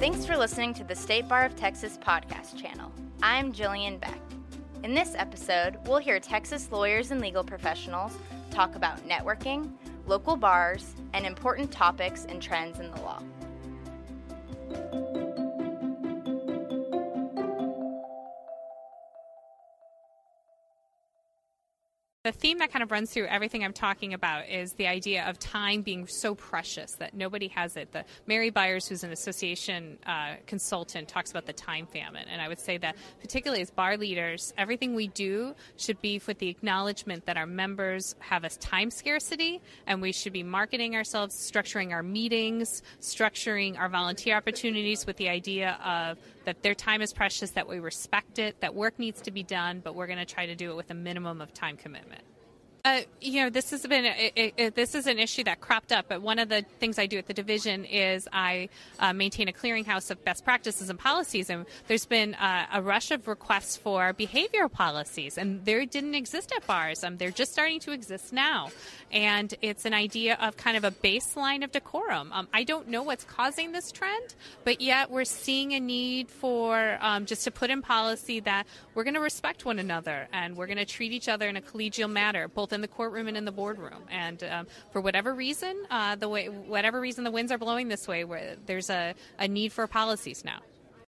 Thanks for listening to the State Bar of Texas podcast channel. I'm Jillian Beck. In this episode, we'll hear Texas lawyers and legal professionals talk about networking, local bars, and important topics and trends in the law. The theme that kind of runs through everything I'm talking about is the idea of time being so precious that nobody has it. The Mary Byers, who's an association uh, consultant, talks about the time famine, and I would say that particularly as bar leaders, everything we do should be with the acknowledgement that our members have a time scarcity, and we should be marketing ourselves, structuring our meetings, structuring our volunteer opportunities with the idea of that their time is precious, that we respect it, that work needs to be done, but we're going to try to do it with a minimum of time commitment. Uh, you know, this has been it, it, this is an issue that cropped up. But one of the things I do at the division is I uh, maintain a clearinghouse of best practices and policies. And there's been uh, a rush of requests for behavioral policies, and they didn't exist at bars. Um, they're just starting to exist now, and it's an idea of kind of a baseline of decorum. Um, I don't know what's causing this trend, but yet we're seeing a need for um, just to put in policy that we're going to respect one another and we're going to treat each other in a collegial manner, both both in the courtroom and in the boardroom. And um, for whatever reason, uh, the way whatever reason the winds are blowing this way, where there's a, a need for policies now.